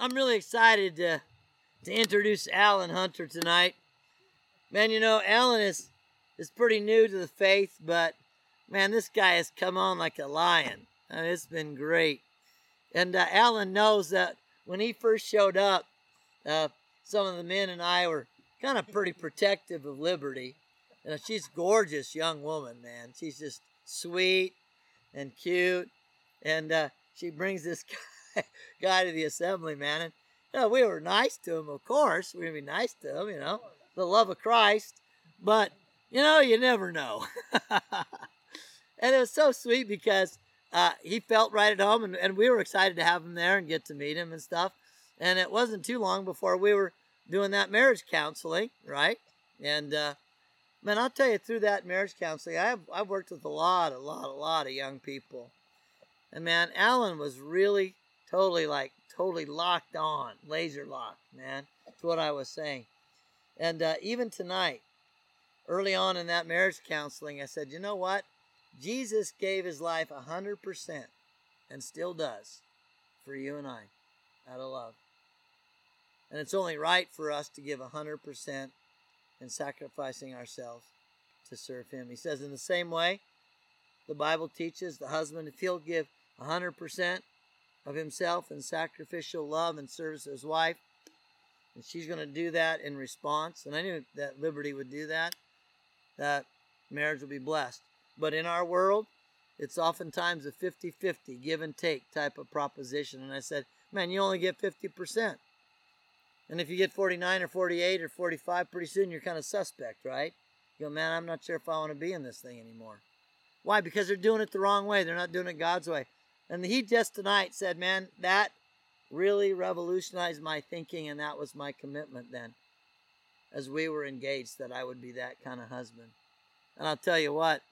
I'm really excited to to introduce Alan Hunter tonight. Man, you know, Alan is is pretty new to the faith, but man, this guy has come on like a lion. I mean, it's been great. And uh, Alan knows that when he first showed up, uh, some of the men and I were kind of pretty protective of Liberty. And she's a gorgeous young woman, man. She's just sweet and cute. And uh, she brings this guy, to the assembly, man. And you know, we were nice to him, of course. We are gonna be nice to him, you know, the love of Christ. But you know, you never know. and it was so sweet because uh, he felt right at home, and, and we were excited to have him there and get to meet him and stuff. And it wasn't too long before we were doing that marriage counseling, right? And uh, man, I'll tell you, through that marriage counseling, I've I've worked with a lot, a lot, a lot of young people, and man, Alan was really totally like totally locked on, laser locked, man. That's what I was saying. And uh, even tonight, early on in that marriage counseling, I said, you know what? Jesus gave his life 100% and still does for you and I out of love. And it's only right for us to give 100% in sacrificing ourselves to serve him. He says, in the same way, the Bible teaches the husband, if he'll give 100% of himself in sacrificial love and service to his wife, and she's going to do that in response, and I knew that Liberty would do that, that marriage will be blessed. But in our world, it's oftentimes a 50 50 give and take type of proposition. And I said, man, you only get 50%. And if you get 49 or 48 or 45, pretty soon you're kind of suspect, right? You go, man, I'm not sure if I want to be in this thing anymore. Why? Because they're doing it the wrong way. They're not doing it God's way. And he just tonight said, man, that really revolutionized my thinking, and that was my commitment then, as we were engaged, that I would be that kind of husband. And I'll tell you what,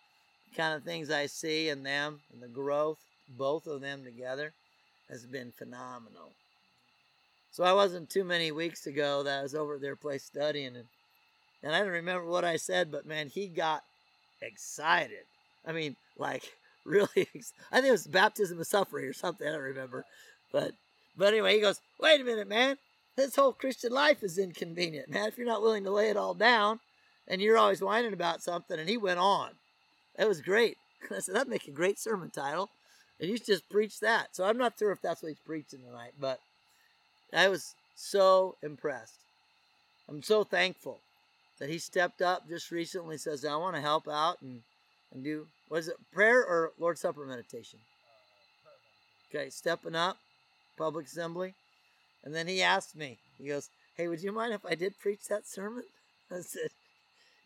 the kind of things I see in them and the growth, both of them together, has been phenomenal. So I wasn't too many weeks ago that I was over at their place studying, and and I don't remember what I said, but man, he got excited. I mean, like really. I think it was baptism of suffering or something. I don't remember, but but anyway, he goes, "Wait a minute, man. This whole Christian life is inconvenient, man. If you're not willing to lay it all down, and you're always whining about something." And he went on. It was great. I said, "That'd make a great sermon title." And you should just preach that. So I'm not sure if that's what he's preaching tonight, but I was so impressed. I'm so thankful that he stepped up just recently says, I want to help out and, and do, was it prayer or Lord's Supper meditation? Uh, okay, stepping up, public assembly. And then he asked me, he goes, Hey, would you mind if I did preach that sermon? I said,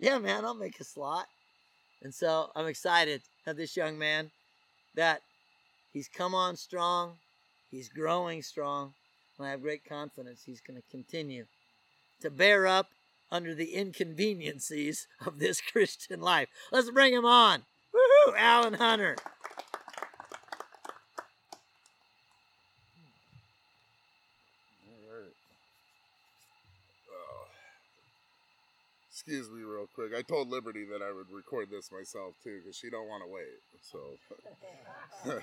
Yeah, man, I'll make a slot. And so I'm excited that this young man that he's come on strong, he's growing strong, and I have great confidence he's going to continue to bear up under the inconveniencies of this Christian life. Let's bring him on. Woohoo, Alan Hunter. Right. Oh, excuse me real quick. I told Liberty that I would record this myself too because she don't want to wait. So,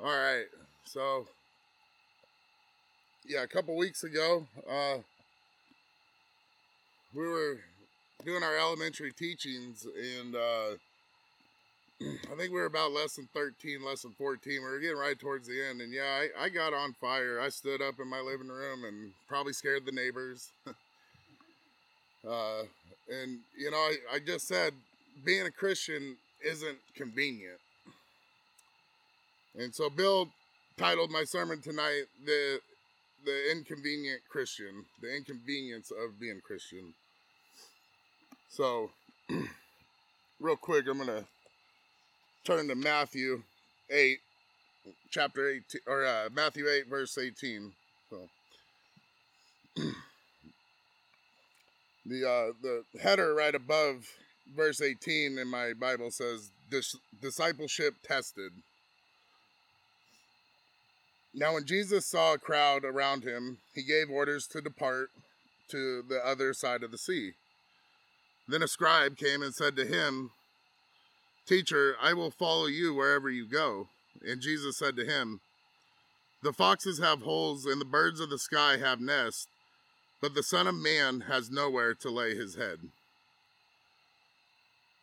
all right. So, yeah, a couple weeks ago, uh, we were doing our elementary teachings, and uh, I think we were about lesson 13, lesson 14. We were getting right towards the end, and yeah, I, I got on fire. I stood up in my living room and probably scared the neighbors. uh, and, you know, I, I just said being a Christian isn't convenient. And so Bill titled my sermon tonight, The the inconvenient Christian, the inconvenience of being Christian. So, real quick, I'm gonna turn to Matthew eight, chapter eighteen, or uh, Matthew eight, verse eighteen. So, the uh, the header right above verse eighteen in my Bible says discipleship tested. Now, when Jesus saw a crowd around him, he gave orders to depart to the other side of the sea. Then a scribe came and said to him, Teacher, I will follow you wherever you go. And Jesus said to him, The foxes have holes, and the birds of the sky have nests, but the Son of Man has nowhere to lay his head.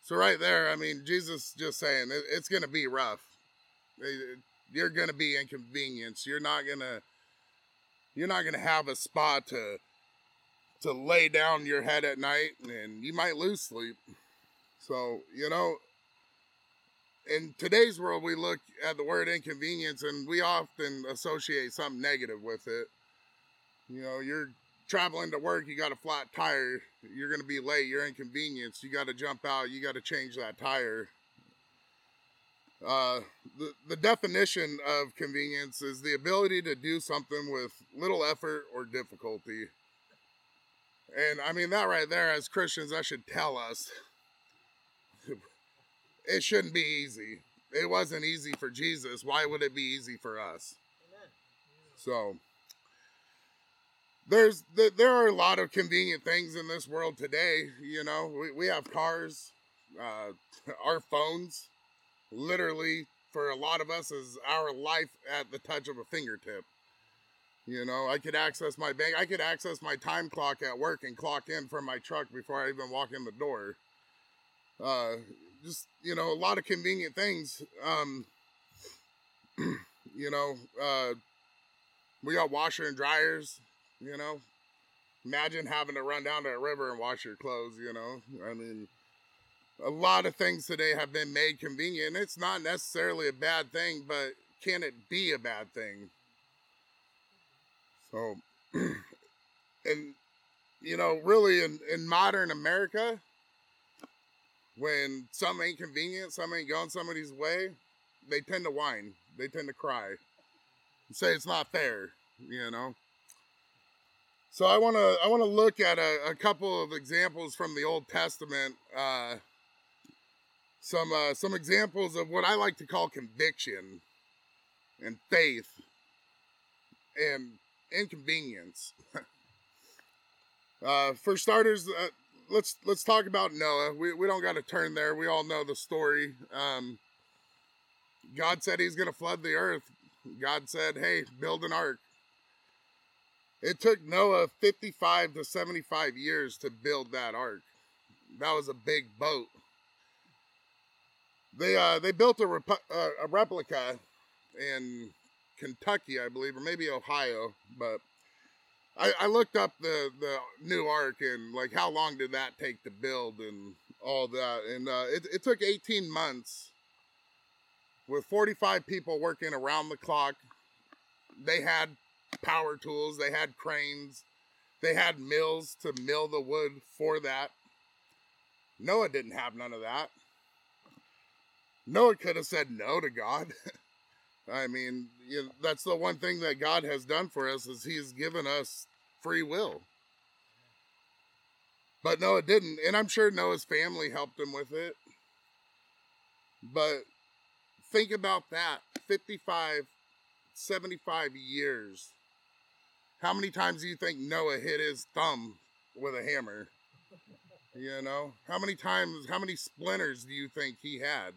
So, right there, I mean, Jesus just saying it's going to be rough. You're going to be inconvenienced. You're not going to. You're not going to have a spot to to lay down your head at night and you might lose sleep. So, you know, in today's world, we look at the word inconvenience and we often associate something negative with it. You know, you're traveling to work, you got a flat tire, you're going to be late, you're inconvenienced, you got to jump out, you got to change that tire. Uh, the, the definition of convenience is the ability to do something with little effort or difficulty. And I mean, that right there, as Christians, that should tell us it shouldn't be easy. It wasn't easy for Jesus. Why would it be easy for us? Amen. So, there's there are a lot of convenient things in this world today. You know, we, we have cars, uh, our phones, literally for a lot of us is our life at the touch of a fingertip. You know, I could access my bank. I could access my time clock at work and clock in from my truck before I even walk in the door. Uh, just you know, a lot of convenient things. Um, you know, uh, we got washer and dryers. You know, imagine having to run down to a river and wash your clothes. You know, I mean, a lot of things today have been made convenient. It's not necessarily a bad thing, but can it be a bad thing? So, and you know, really in, in modern America, when some ain't convenient, some ain't going somebody's way, they tend to whine. They tend to cry. And say it's not fair, you know. So I want to I want to look at a, a, couple of examples from the Old Testament. Uh, some uh, some examples of what I like to call conviction and faith and inconvenience. uh, for starters, uh, let's let's talk about Noah. We we don't got to turn there. We all know the story. Um, God said He's going to flood the earth. God said, "Hey, build an ark." It took Noah 55 to 75 years to build that ark. That was a big boat. They uh they built a, rep- uh, a replica in Kentucky, I believe, or maybe Ohio. But I, I looked up the the new ark and like how long did that take to build and all that, and uh, it it took 18 months with 45 people working around the clock. They had power tools, they had cranes, they had mills to mill the wood for that. Noah didn't have none of that. Noah could have said no to God. I mean, you know, that's the one thing that God has done for us is He's given us free will. But Noah didn't, and I'm sure Noah's family helped him with it. But think about that 55, 75 years. How many times do you think Noah hit his thumb with a hammer? You know, how many times, how many splinters do you think he had?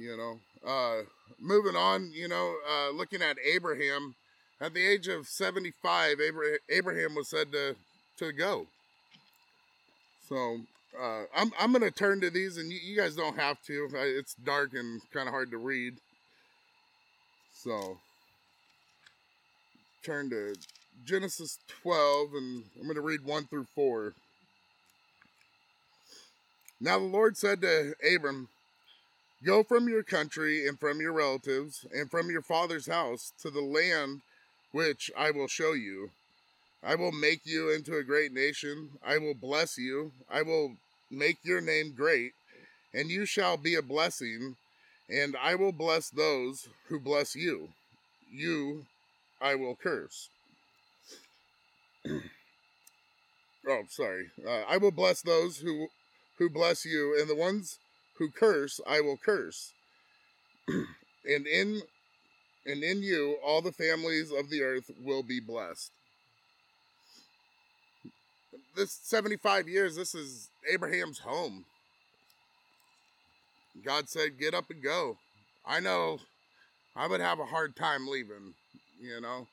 You know, uh, moving on, you know, uh, looking at Abraham, at the age of 75, Abraham was said to, to go. So uh, I'm, I'm going to turn to these, and you, you, guys don't have to. It's dark and kind of hard to read. So turn to Genesis 12, and I'm going to read 1 through 4. Now the Lord said to Abram, Go from your country and from your relatives and from your father's house to the land which I will show you. I will make you into a great nation. I will bless you. I will make your name great, and you shall be a blessing. And I will bless those who bless you. You I will curse. oh, sorry. Uh, I will bless those who who bless you, and the ones who curse, I will curse. and in and in you all the families of the earth will be blessed. This 75 years, this is Abraham's home. God said, Get up and go. I know I would have a hard time leaving, you know.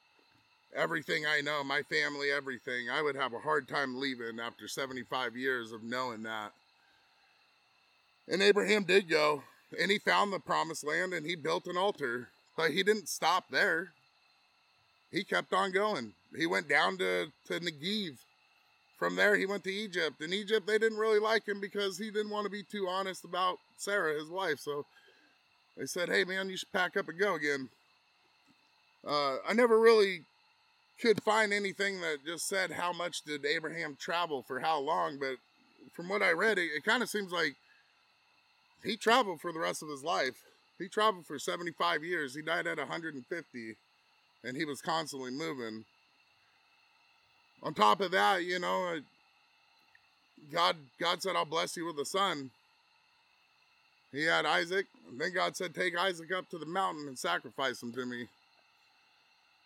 Everything I know, my family, everything, I would have a hard time leaving after 75 years of knowing that. And Abraham did go, and he found the promised land and he built an altar, but he didn't stop there. He kept on going. He went down to, to Negev. From there, he went to Egypt. In Egypt, they didn't really like him because he didn't want to be too honest about Sarah, his wife. So they said, hey, man, you should pack up and go again. Uh, I never really could find anything that just said how much did Abraham travel for how long, but from what I read, it, it kind of seems like he traveled for the rest of his life. He traveled for 75 years. He died at 150, and he was constantly moving. On top of that, you know, uh, God God said, "I'll bless you with a son." He had Isaac, and then God said, "Take Isaac up to the mountain and sacrifice him to me."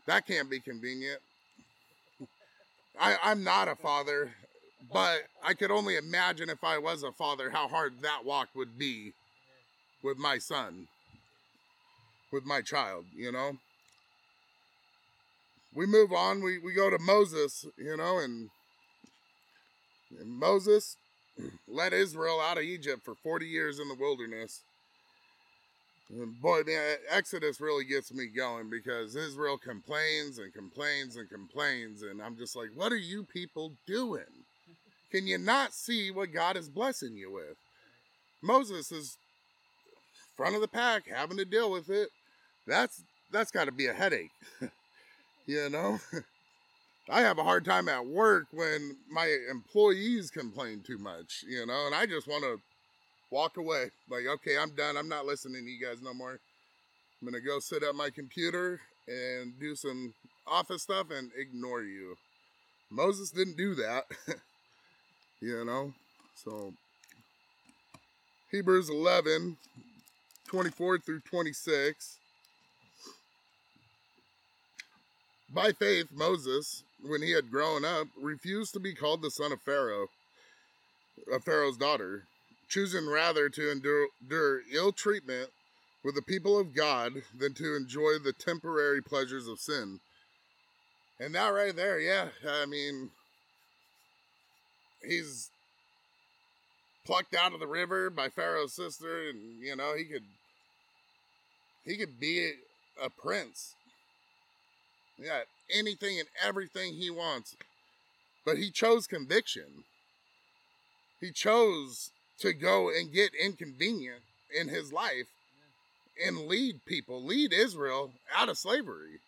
That can't be convenient. I, I'm not a father, but I could only imagine if I was a father how hard that walk would be with my son, with my child, you know? We move on, we, we go to Moses, you know, and, and Moses led Israel out of Egypt for 40 years in the wilderness. And boy, man, Exodus really gets me going because Israel complains and complains and complains. And I'm just like, what are you people doing? Can you not see what God is blessing you with? Moses is front of the pack, having to deal with it. That's that's got to be a headache. you know? I have a hard time at work when my employees complain too much, you know, and I just want to walk away. Like, okay, I'm done. I'm not listening to you guys no more. I'm going to go sit at my computer and do some office stuff and ignore you. Moses didn't do that, you know? So, Hebrews 11 24 through 26. By faith, Moses, when he had grown up, refused to be called the son of Pharaoh, of Pharaoh's daughter choosing rather to endure, endure ill treatment with the people of God than to enjoy the temporary pleasures of sin. And that right there, yeah, I mean, he's plucked out of the river by Pharaoh's sister, and you know he could he could be a prince. Yeah, anything and everything he wants, but he chose conviction. He chose to go and get inconvenient in his life and lead people, lead Israel out of slavery.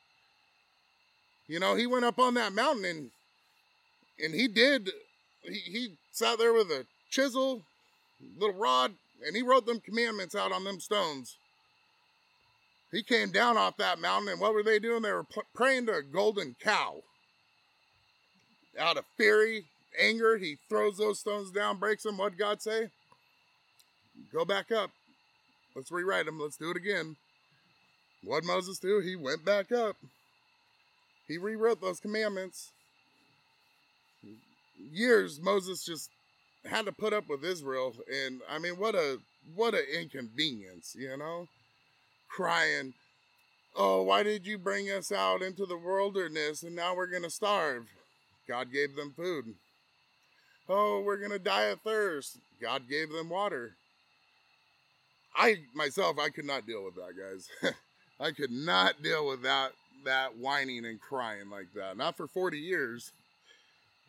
You know, he went up on that mountain and and he did he, he sat there with a chisel, little rod, and he wrote them commandments out on them stones. He came down off that mountain, and what were they doing? They were praying to a golden cow. Out of fury, anger, he throws those stones down, breaks them. What'd God say? Go back up. Let's rewrite them. Let's do it again. What Moses do? He went back up. He rewrote those commandments. Years Moses just had to put up with Israel, and I mean, what a what an inconvenience, you know, crying, "Oh, why did you bring us out into the wilderness, and now we're gonna starve?" God gave them food. Oh, we're gonna die of thirst. God gave them water. I myself, I could not deal with that, guys. I could not deal with that that whining and crying like that. Not for 40 years.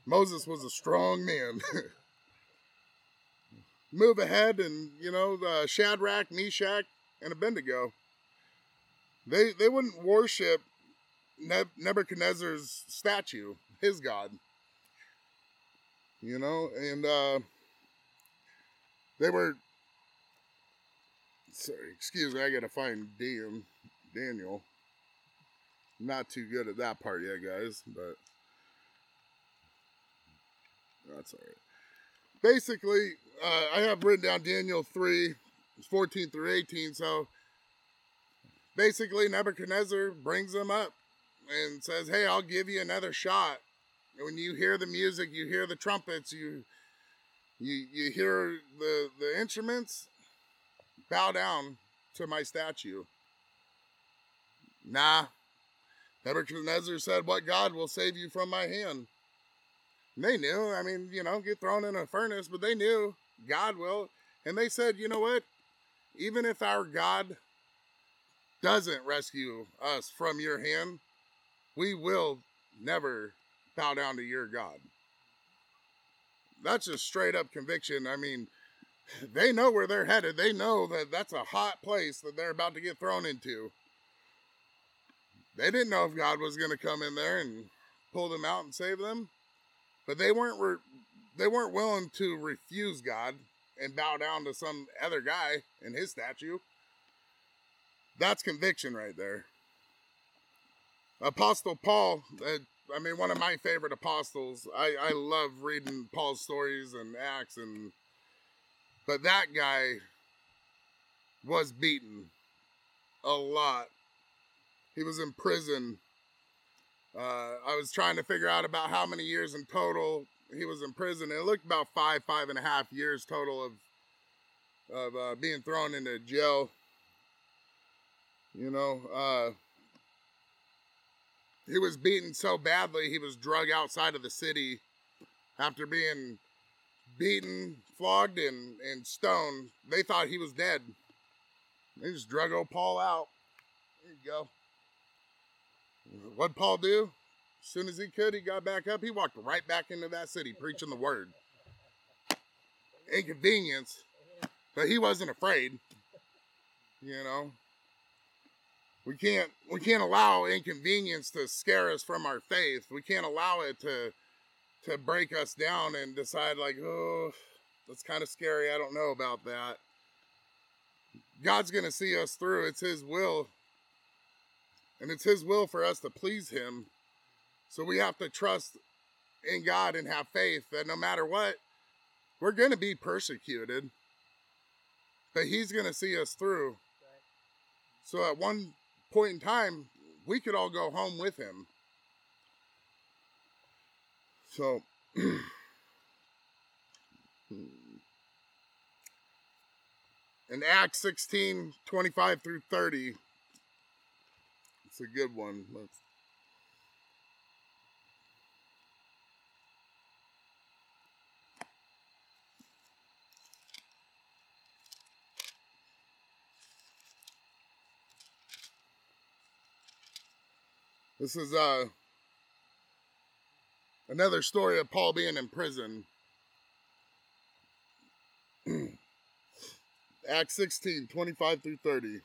Moses was a strong man. Move ahead, and you know, the Shadrach, Meshach, and Abednego. They they wouldn't worship Nebuchadnezzar's statue, his god. You know, and uh, they were sorry, excuse me, I gotta find Dan, Daniel. Not too good at that part yet, guys, but that's all right. Basically, uh, I have written down Daniel 3, 14 through 18. So basically, Nebuchadnezzar brings them up and says, Hey, I'll give you another shot. And when you hear the music, you hear the trumpets, you you you hear the the instruments, bow down to my statue. Nah. Nebuchadnezzar said, What God will save you from my hand? They knew. I mean, you know, get thrown in a furnace, but they knew God will. And they said, You know what? Even if our God doesn't rescue us from your hand, we will never bow down to your God. That's just straight up conviction. I mean, they know where they're headed. They know that that's a hot place that they're about to get thrown into. They didn't know if God was going to come in there and pull them out and save them, but they weren't re- they weren't willing to refuse God and bow down to some other guy in his statue. That's conviction right there. Apostle Paul, uh, I mean, one of my favorite apostles. I, I love reading Paul's stories and Acts, and but that guy was beaten a lot. He was in prison. Uh, I was trying to figure out about how many years in total he was in prison. It looked about five, five and a half years total of of uh, being thrown into jail. You know, uh, he was beaten so badly he was drug outside of the city after being beaten, flogged, and, and stoned. They thought he was dead. They just drug old Paul out. There you go. What'd Paul do? As soon as he could, he got back up. He walked right back into that city preaching the word. Inconvenience, but he wasn't afraid. You know, we can't we can't allow inconvenience to scare us from our faith. We can't allow it to to break us down and decide like, oh, that's kind of scary. I don't know about that. God's going to see us through. It's his will. And it's his will for us to please him. So we have to trust in God and have faith that no matter what, we're going to be persecuted. But he's going to see us through. So at one point in time, we could all go home with him. So, in Acts 16 25 through 30, it's a good one. Let's, This is uh another story of Paul being in prison. Acts 16, 25 through 30.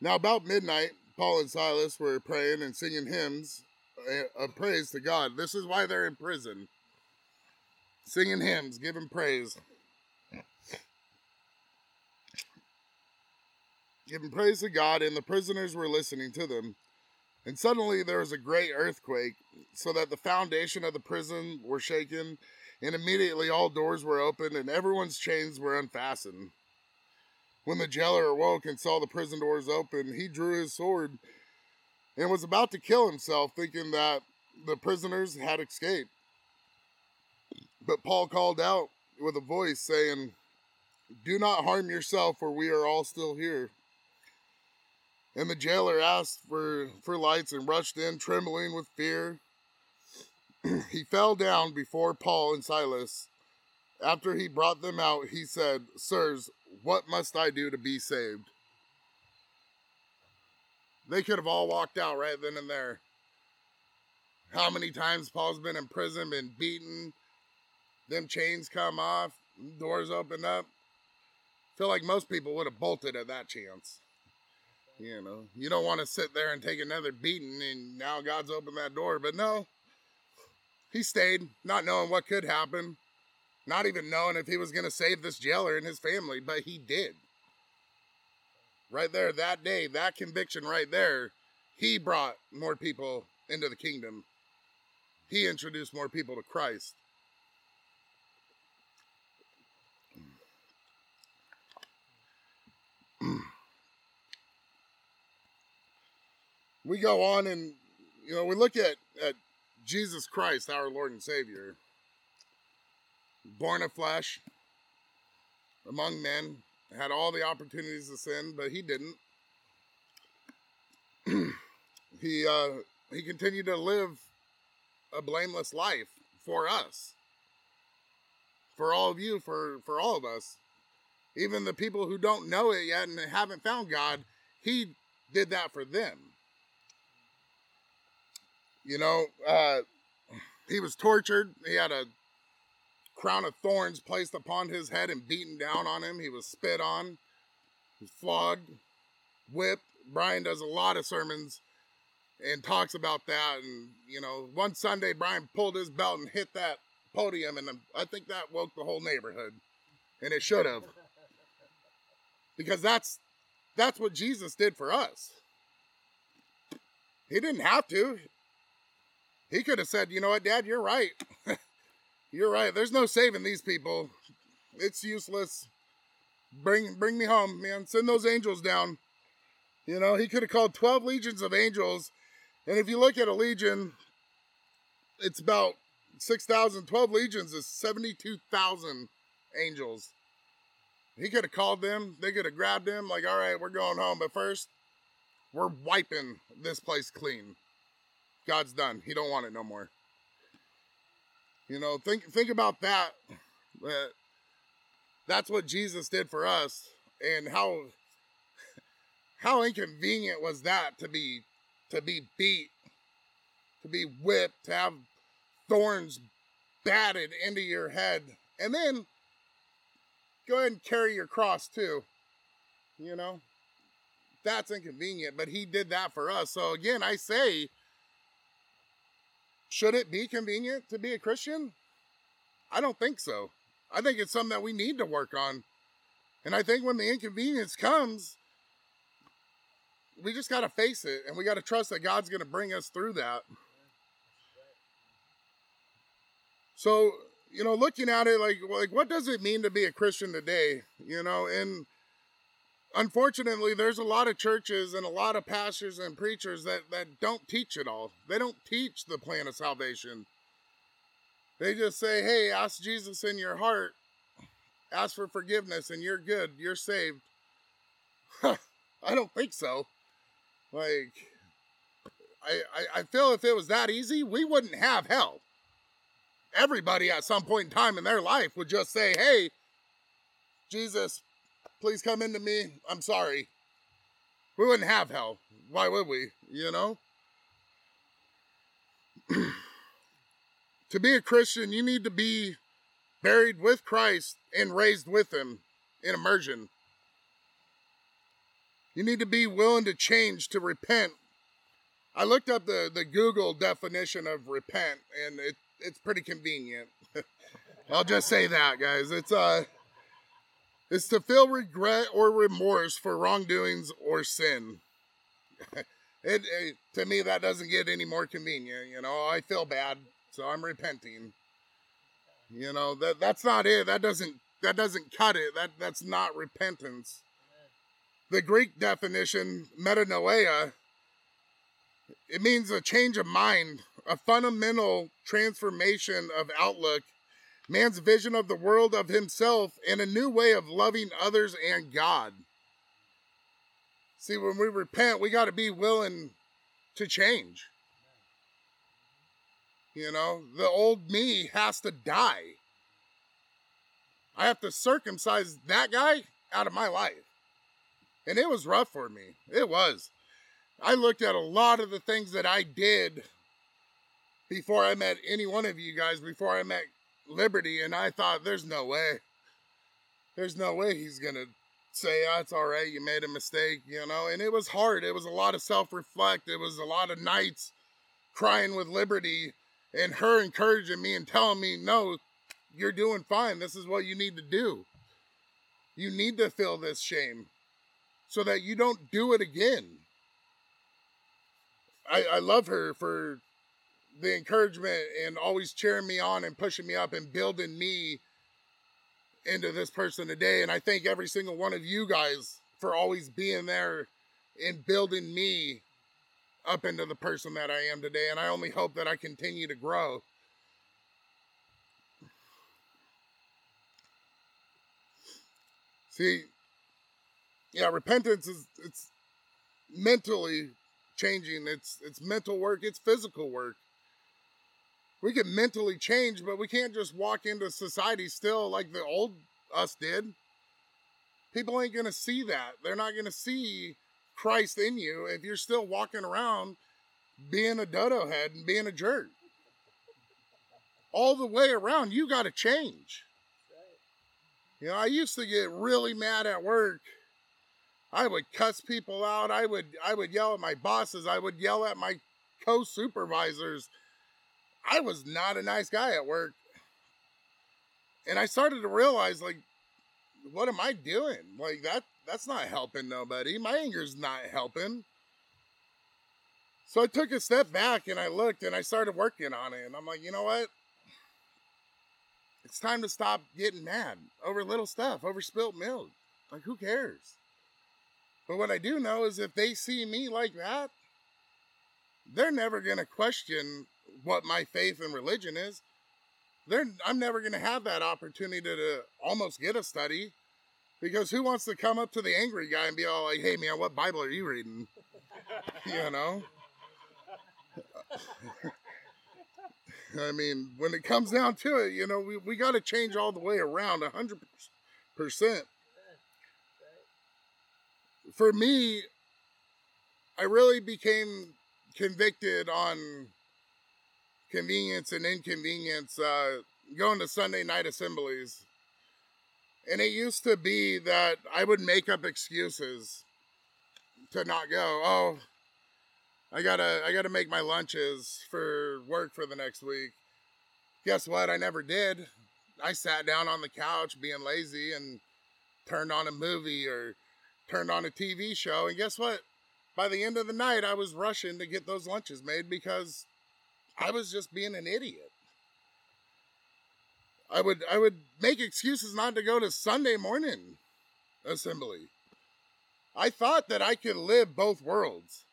Now, about midnight, Paul and Silas were praying and singing hymns uh, of praise to God. This is why they're in prison. Singing hymns, giving praise. Giving praise to God, and the prisoners were listening to them. And suddenly there was a great earthquake, so that the foundation of the prison were shaken, and immediately all doors were opened, and everyone's chains were unfastened. When the jailer awoke and saw the prison doors open, he drew his sword and was about to kill himself, thinking that the prisoners had escaped. But Paul called out with a voice, saying, Do not harm yourself, for we are all still here. And the jailer asked for, for lights and rushed in, trembling with fear. he fell down before Paul and Silas. After he brought them out, he said, Sirs, what must I do to be saved? They could have all walked out right then and there. How many times Paul's been in prison, been beaten, them chains come off, doors open up. feel like most people would have bolted at that chance. You know, you don't want to sit there and take another beating and now God's opened that door. But no, he stayed, not knowing what could happen, not even knowing if he was going to save this jailer and his family, but he did. Right there, that day, that conviction right there, he brought more people into the kingdom. He introduced more people to Christ. we go on and you know we look at, at jesus christ our lord and savior born of flesh among men had all the opportunities to sin, but he didn't. he uh, he continued to live a blameless life for us, for all of you, for for all of us, even the people who don't know it yet and haven't found God. He did that for them. You know, uh, he was tortured. He had a crown of thorns placed upon his head and beaten down on him. He was spit on, he was flogged, whipped. Brian does a lot of sermons and talks about that. And, you know, one Sunday, Brian pulled his belt and hit that podium, and I think that woke the whole neighborhood. And it should have. Because that's that's what Jesus did for us. He didn't have to. He could have said, you know what, Dad, you're right. you're right. There's no saving these people. It's useless. Bring bring me home, man. Send those angels down. You know, he could have called 12 legions of angels. And if you look at a legion, it's about 6,000. 12 legions is 72,000 angels. He could have called them. They could have grabbed him, like, all right, we're going home. But first, we're wiping this place clean. God's done. He don't want it no more. You know, think think about that. That's what Jesus did for us, and how how inconvenient was that to be to be beat, to be whipped, to have thorns batted into your head, and then go ahead and carry your cross too. You know, that's inconvenient, but he did that for us. So again, I say should it be convenient to be a Christian? I don't think so. I think it's something that we need to work on. And I think when the inconvenience comes, we just got to face it and we got to trust that God's going to bring us through that. So, you know, looking at it like like what does it mean to be a Christian today? You know, and unfortunately, there's a lot of churches and a lot of pastors and preachers that, that don't teach it all. They don't teach the plan of salvation. They just say, hey, ask Jesus in your heart, ask for forgiveness, and you're good, you're saved. I don't think so. Like, I, I, I feel if it was that easy, we wouldn't have hell. Everybody at some point in time in their life would just say, hey, Jesus, Please come into me. I'm sorry. We wouldn't have hell. Why would we? You know? to be a Christian, you need to be buried with Christ and raised with Him in immersion. You need to be willing to change, to repent. I looked up the, the Google definition of repent, and it, it's pretty convenient. I'll just say that, guys. It's uh is to feel regret or remorse for wrongdoings or sin. it, it, to me that doesn't get any more convenient. You know, I feel bad, so I'm repenting. You know that that's not it. That doesn't that doesn't cut it. That that's not repentance. The Greek definition, metanoia, it means a change of mind, a fundamental transformation of outlook man's vision of the world, of himself, and a new way of loving others and God. See, when we repent, we got to be willing to change. You know, the old me has to die. I have to circumcise that guy out of my life. And it was rough for me. It was. I looked at a lot of the things that I did before I met any one of you guys, before I met Liberty, and I thought, there's no way. There's no way he's going to say, oh, it's all right, you made a mistake, you know? And it was hard. It was a lot of self reflect. It was a lot of nights crying with Liberty and her encouraging me and telling me, no, you're doing fine. This is what you need to do. You need to feel this shame so that you don't do it again. I, I love her for the encouragement and always cheering me on and pushing me up and building me into this person today. And I thank every single one of you guys for always being there and building me up into the person that I am today. And I only hope that I continue to grow. See, yeah, repentance is it's mentally changing. It's it's mental work. It's physical work. We can mentally change, but we can't just walk into society still like the old us did. People ain't gonna see that. They're not gonna see Christ in you if you're still walking around being a dodo head and being a jerk. All the way around, you got to change. You know, I used to get really mad at work. I would cuss people out. I would I would yell at my bosses. I would yell at my co-supervisors. I was not a nice guy at work. And I started to realize like what am I doing? Like that that's not helping nobody. My anger's not helping. So I took a step back and I looked and I started working on it. And I'm like, you know what? It's time to stop getting mad over little stuff, over spilt milk. Like, who cares? But what I do know is if they see me like that, they're never going to question what my faith and religion is. They're, I'm never going to have that opportunity to, to almost get a study because who wants to come up to the angry guy and be all like, hey man, what Bible are you reading? you know? I mean, when it comes down to it, you know, we, we got to change all the way around 100%. For me, I really became convicted on convenience and inconvenience uh, going to Sunday night assemblies. And it used to be that I would make up excuses to not go. Oh, I gotta I gotta make my lunches for work for the next week. Guess what? I never did. I sat down on the couch being lazy and turned on a movie or turned on a TV show. And guess what? By the end of the night, I was rushing to get those lunches made because I was just being an idiot. I would I would make excuses not to go to Sunday morning assembly. I thought that I could live both worlds.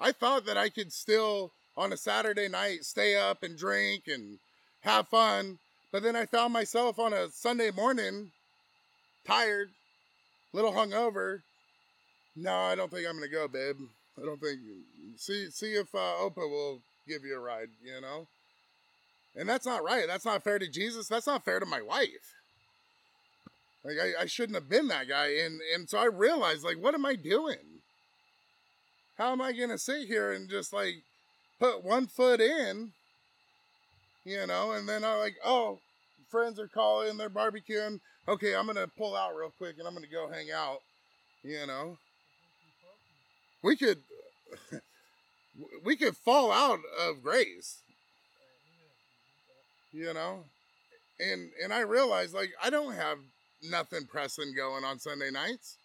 I thought that I could still on a Saturday night stay up and drink and have fun, but then I found myself on a Sunday morning tired, little hungover. No, I don't think I'm gonna go, babe. I don't think. See, see if uh, Opa will give you a ride. You know, and that's not right. That's not fair to Jesus. That's not fair to my wife. Like I, I shouldn't have been that guy, and and so I realized, like, what am I doing? how am I to sit here and just like put one foot in, you know, and then I'm like, oh, friends are calling, they're barbecuing. Okay, I'm to pull out real quick and I'm to go hang out, you know. We could we could fall out of grace. You know? And and I realized like I don't have nothing pressing going on Sunday nights.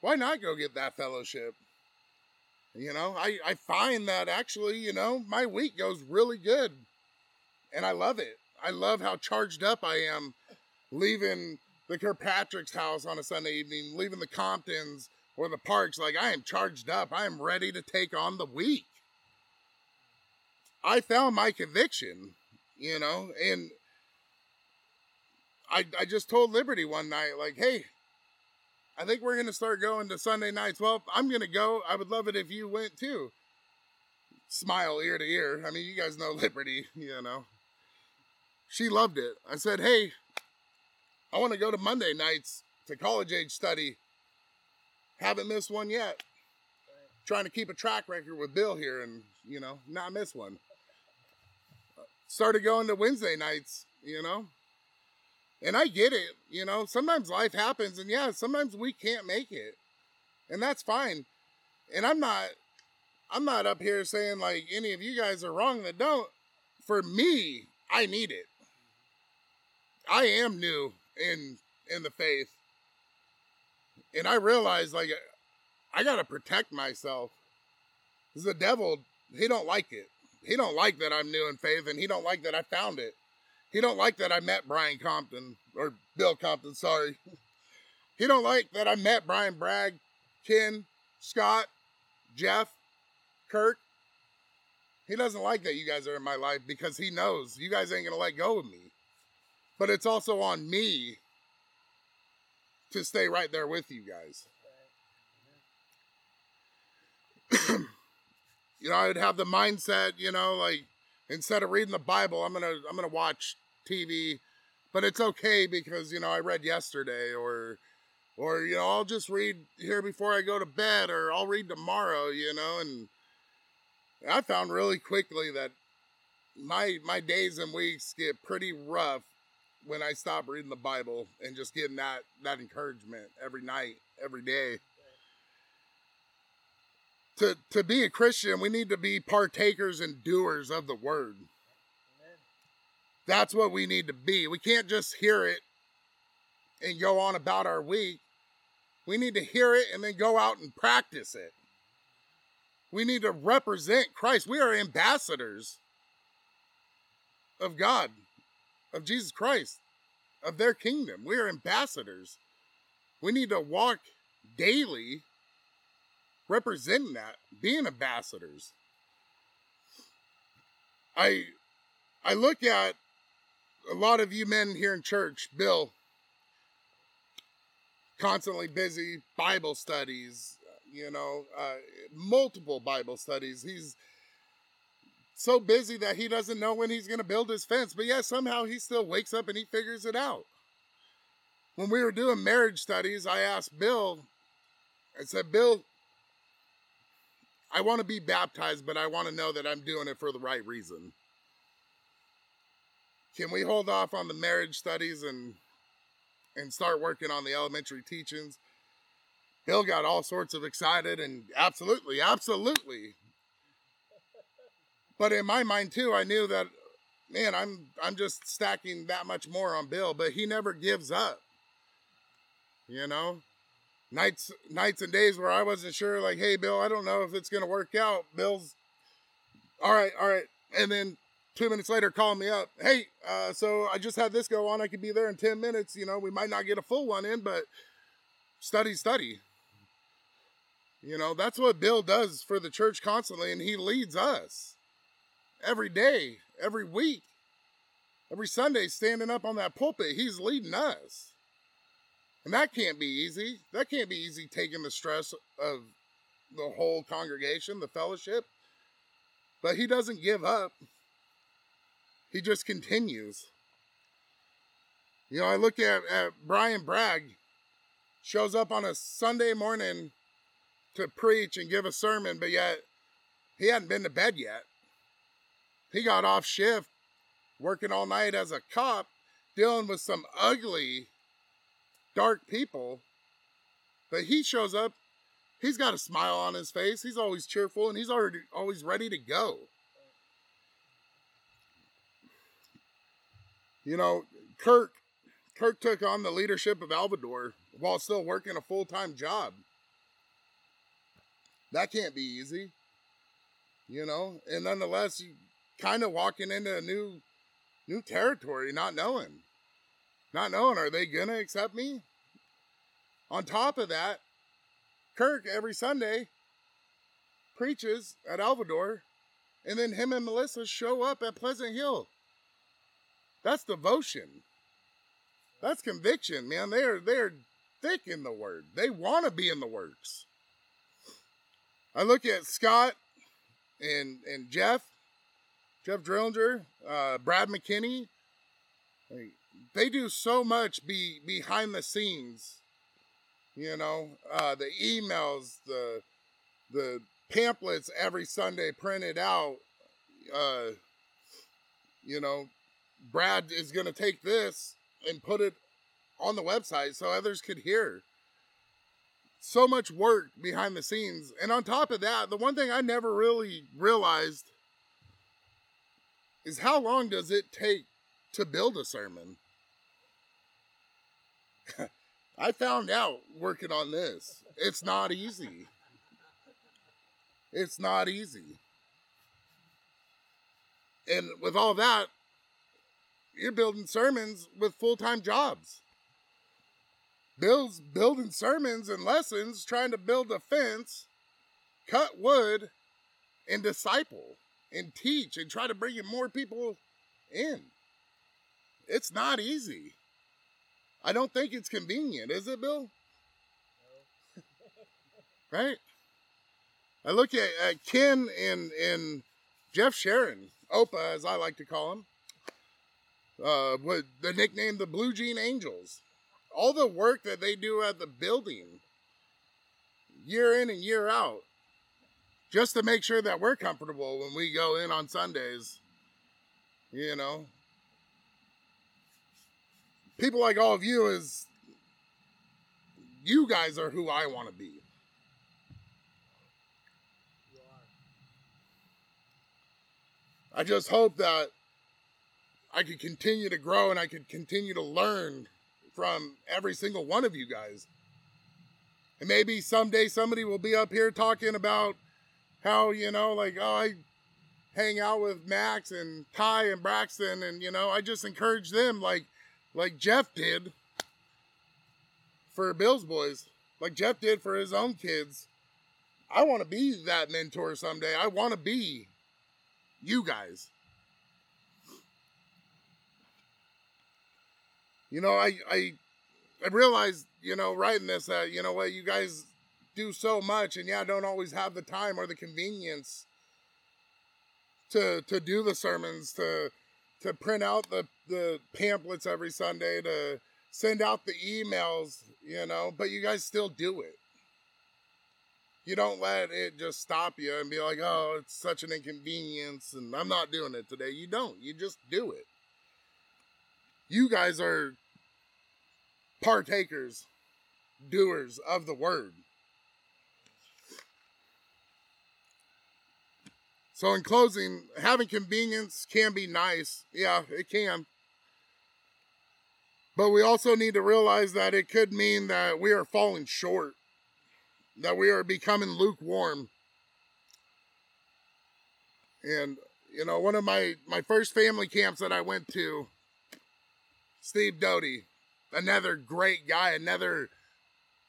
Why not go get that fellowship? You know, I, I find that actually, you know, my week goes really good. And I love it. I love how charged up I am leaving the Kirkpatrick's house on a Sunday evening, leaving the Comptons or the parks. Like, I am charged up. I am ready to take on the week. I found my conviction, you know, and I, I just told Liberty one night, like, hey, I think we're going to start going to Sunday nights. Well, I'm going to go. I would love it if you went too. Smile ear to ear. I mean, you guys know Liberty, you know. She loved it. I said, hey, I want to go to Monday nights to college age study. Haven't missed one yet. Trying to keep a track record with Bill here and, you know, not miss one. Started going to Wednesday nights, you know. And I get it, you know, sometimes life happens and yeah, sometimes we can't make it. And that's fine. And I'm not I'm not up here saying like any of you guys are wrong that don't. For me, I need it. I am new in in the faith. And I realized like I got to protect myself. The devil, he don't like it. He don't like that I'm new in faith and he don't like that I found it. He don't like that I met Brian Compton or Bill Compton. Sorry. He don't like that I met Brian Bragg, Ken, Scott, Jeff, Kirk. He doesn't like that you guys are in my life because he knows you guys ain't gonna let go of me. But it's also on me to stay right there with you guys. you know, I'd have the mindset, you know, like instead of reading the Bible, I'm gonna I'm gonna watch TV, but it's okay because you know I read yesterday, or or you know I'll just read here before I go to bed, or I'll read tomorrow, you know, and I found really quickly that my my days and weeks get pretty rough when I stop reading the Bible and just getting that that encouragement every night, every day. To to be a Christian, we need to be partakers and doers of the word. That's what we need to be. We can't just hear it and go on about our week. We need to hear it and then go out and practice it. We need to represent Christ. We are ambassadors of God, of Jesus Christ, of their kingdom. We are ambassadors. We need to walk daily representing that, being ambassadors. I I look at a lot of you men here in church, Bill, constantly busy, Bible studies, you know, uh, multiple Bible studies. He's so busy that he doesn't know when he's going to build his fence, but yeah, somehow he still wakes up and he figures it out. When we were doing marriage studies, I asked Bill, I said, Bill, I want to be baptized, but I want to know that I'm doing it for the right reason. Can we hold off on the marriage studies and and start working on the elementary teachings? Bill got all sorts of excited and absolutely, absolutely. But in my mind too, I knew that man, I'm I'm just stacking that much more on Bill, but he never gives up. You know? Nights nights and days where I wasn't sure like, "Hey Bill, I don't know if it's to work out." Bill's all right, all right. And then two minutes later calling me up hey uh, so i just had this go on i could be there in 10 minutes you know we might not get a full one in but study study you know that's what bill does for the church constantly and he leads us every day every week every sunday standing up on that pulpit he's leading us and that can't be easy that can't be easy taking the stress of the whole congregation the fellowship but he doesn't give up he just continues. You know, I look at, at Brian Bragg, shows up on a Sunday morning to preach and give a sermon, but yet he hadn't been to bed yet. He got off shift, working all night as a cop, dealing with some ugly, dark people. But he shows up, he's got a smile on his face, he's always cheerful, and he's already always ready to go. You know, Kirk Kirk took on the leadership of Alvador while still working a full-time job. That can't be easy. You know, and nonetheless, you kind of walking into a new new territory, not knowing. Not knowing, are they gonna accept me? On top of that, Kirk every Sunday preaches at Alvador, and then him and Melissa show up at Pleasant Hill. That's devotion. That's conviction, man. They're they're thick in the word. They want to be in the works. I look at Scott and and Jeff, Jeff Drillinger, uh, Brad McKinney. They do so much be behind the scenes. You know, uh, the emails, the the pamphlets every Sunday printed out. Uh, you know, Brad is going to take this and put it on the website so others could hear. So much work behind the scenes. And on top of that, the one thing I never really realized is how long does it take to build a sermon? I found out working on this. It's not easy. It's not easy. And with all that, you're building sermons with full time jobs. Bill's building sermons and lessons, trying to build a fence, cut wood, and disciple and teach and try to bring in more people in. It's not easy. I don't think it's convenient, is it, Bill? right? I look at, at Ken and, and Jeff Sharon, Opa, as I like to call him, uh, with the nickname the Blue Jean Angels. All the work that they do at the building, year in and year out, just to make sure that we're comfortable when we go in on Sundays. You know, people like all of you is you guys are who I want to be. I just hope that I could continue to grow and I could continue to learn from every single one of you guys. And maybe someday somebody will be up here talking about how, you know, like, oh, I hang out with Max and Ty and Braxton and, you know, I just encourage them like like Jeff did for Bill's boys, like Jeff did for his own kids. I want to be that mentor someday. I want to be you guys. You know, I I I realized, you know, writing this that, you know what, you guys do so much and yeah, don't always have the time or the convenience to to do the sermons, to to print out the the pamphlets every Sunday, to send out the emails, you know, but you guys still do it. You don't let it just stop you and be like, oh, it's such an inconvenience and I'm not doing it today. You don't. You just do it. You guys are partakers, doers of the word. So, in closing, having convenience can be nice. Yeah, it can. But we also need to realize that it could mean that we are falling short that we are becoming lukewarm. And you know, one of my my first family camps that I went to, Steve Doty, another great guy, another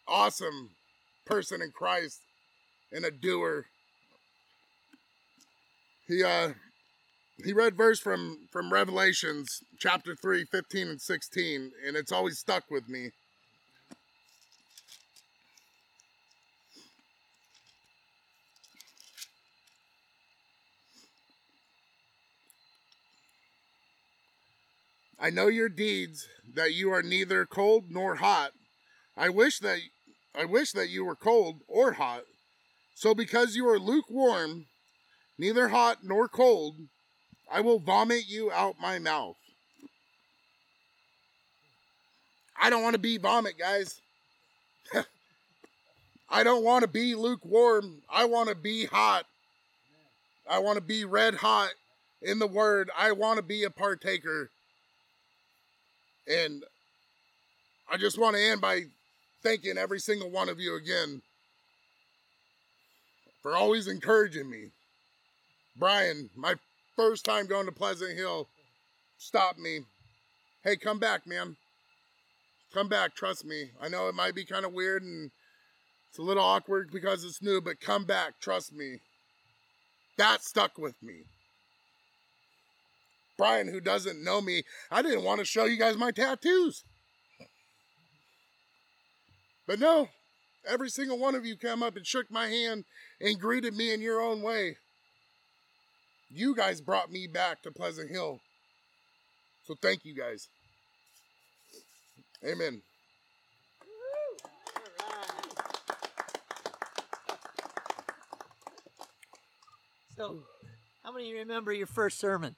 awesome person in Christ, and a doer. He uh he read verse from from Revelations chapter 3, 15 and 16, and it's always stuck with me. I know your deeds, that you are neither cold nor hot. I wish that I wish that you were cold or hot. So because you are lukewarm, neither hot nor cold, I will vomit you out my mouth. I don't want to be vomit, guys. I don't want to be lukewarm. I want to be hot. I want to be red hot in the word. I want to be a partaker and I just want to end by thanking every single one of you again for always encouraging me. Brian, my first time going to Pleasant Hill, stopped me. Hey, come back, man. Come back, trust me. I know it might be kind of weird and it's a little awkward because it's new, but come back, trust me. That stuck with me. Brian, who doesn't know me, I didn't want to show you guys my tattoos. But no, every single one of you came up and shook my hand and greeted me in your own way. You guys brought me back to Pleasant Hill. So thank you guys. Amen. So, how many remember your first sermon?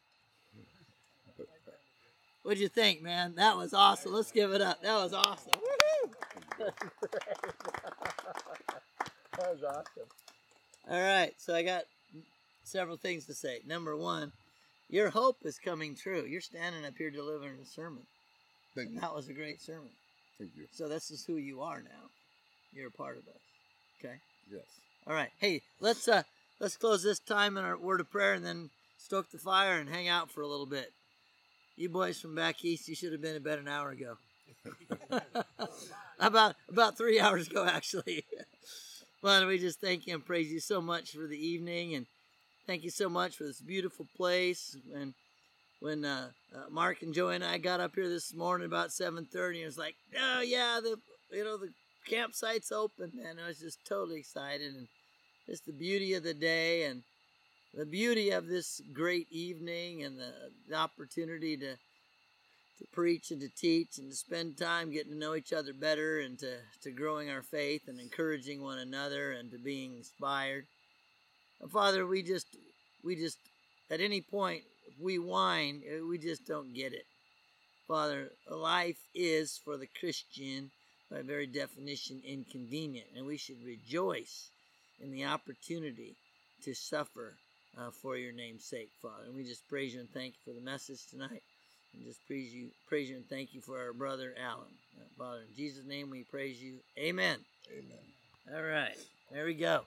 What'd you think, man? That was awesome. Let's give it up. That was awesome. that was awesome. All right, so I got several things to say. Number one, your hope is coming true. You're standing up here delivering a sermon. Thank you. That was a great sermon. Thank you. So this is who you are now. You're a part of us. Okay. Yes. All right. Hey, let's uh let's close this time in our word of prayer and then stoke the fire and hang out for a little bit. You boys from back east, you should have been in bed an hour ago. about about three hours ago, actually. well, we just thank you and praise you so much for the evening, and thank you so much for this beautiful place. And when uh, uh, Mark and Joey and I got up here this morning about seven thirty, it was like, oh yeah, the you know the campsite's open, and I was just totally excited, and just the beauty of the day and the beauty of this great evening and the, the opportunity to to preach and to teach and to spend time getting to know each other better and to, to growing our faith and encouraging one another and to being inspired. And Father, we just we just at any point we whine, eh, we just don't get it. Father, life is for the Christian by very definition inconvenient, and we should rejoice in the opportunity to suffer uh, for your name's sake, Father. And we just praise you and thank you for the message tonight. And just praise you, praise you and thank you for our brother Alan. Uh, Father, in Jesus' name we praise you. Amen. Amen. All right. There we go.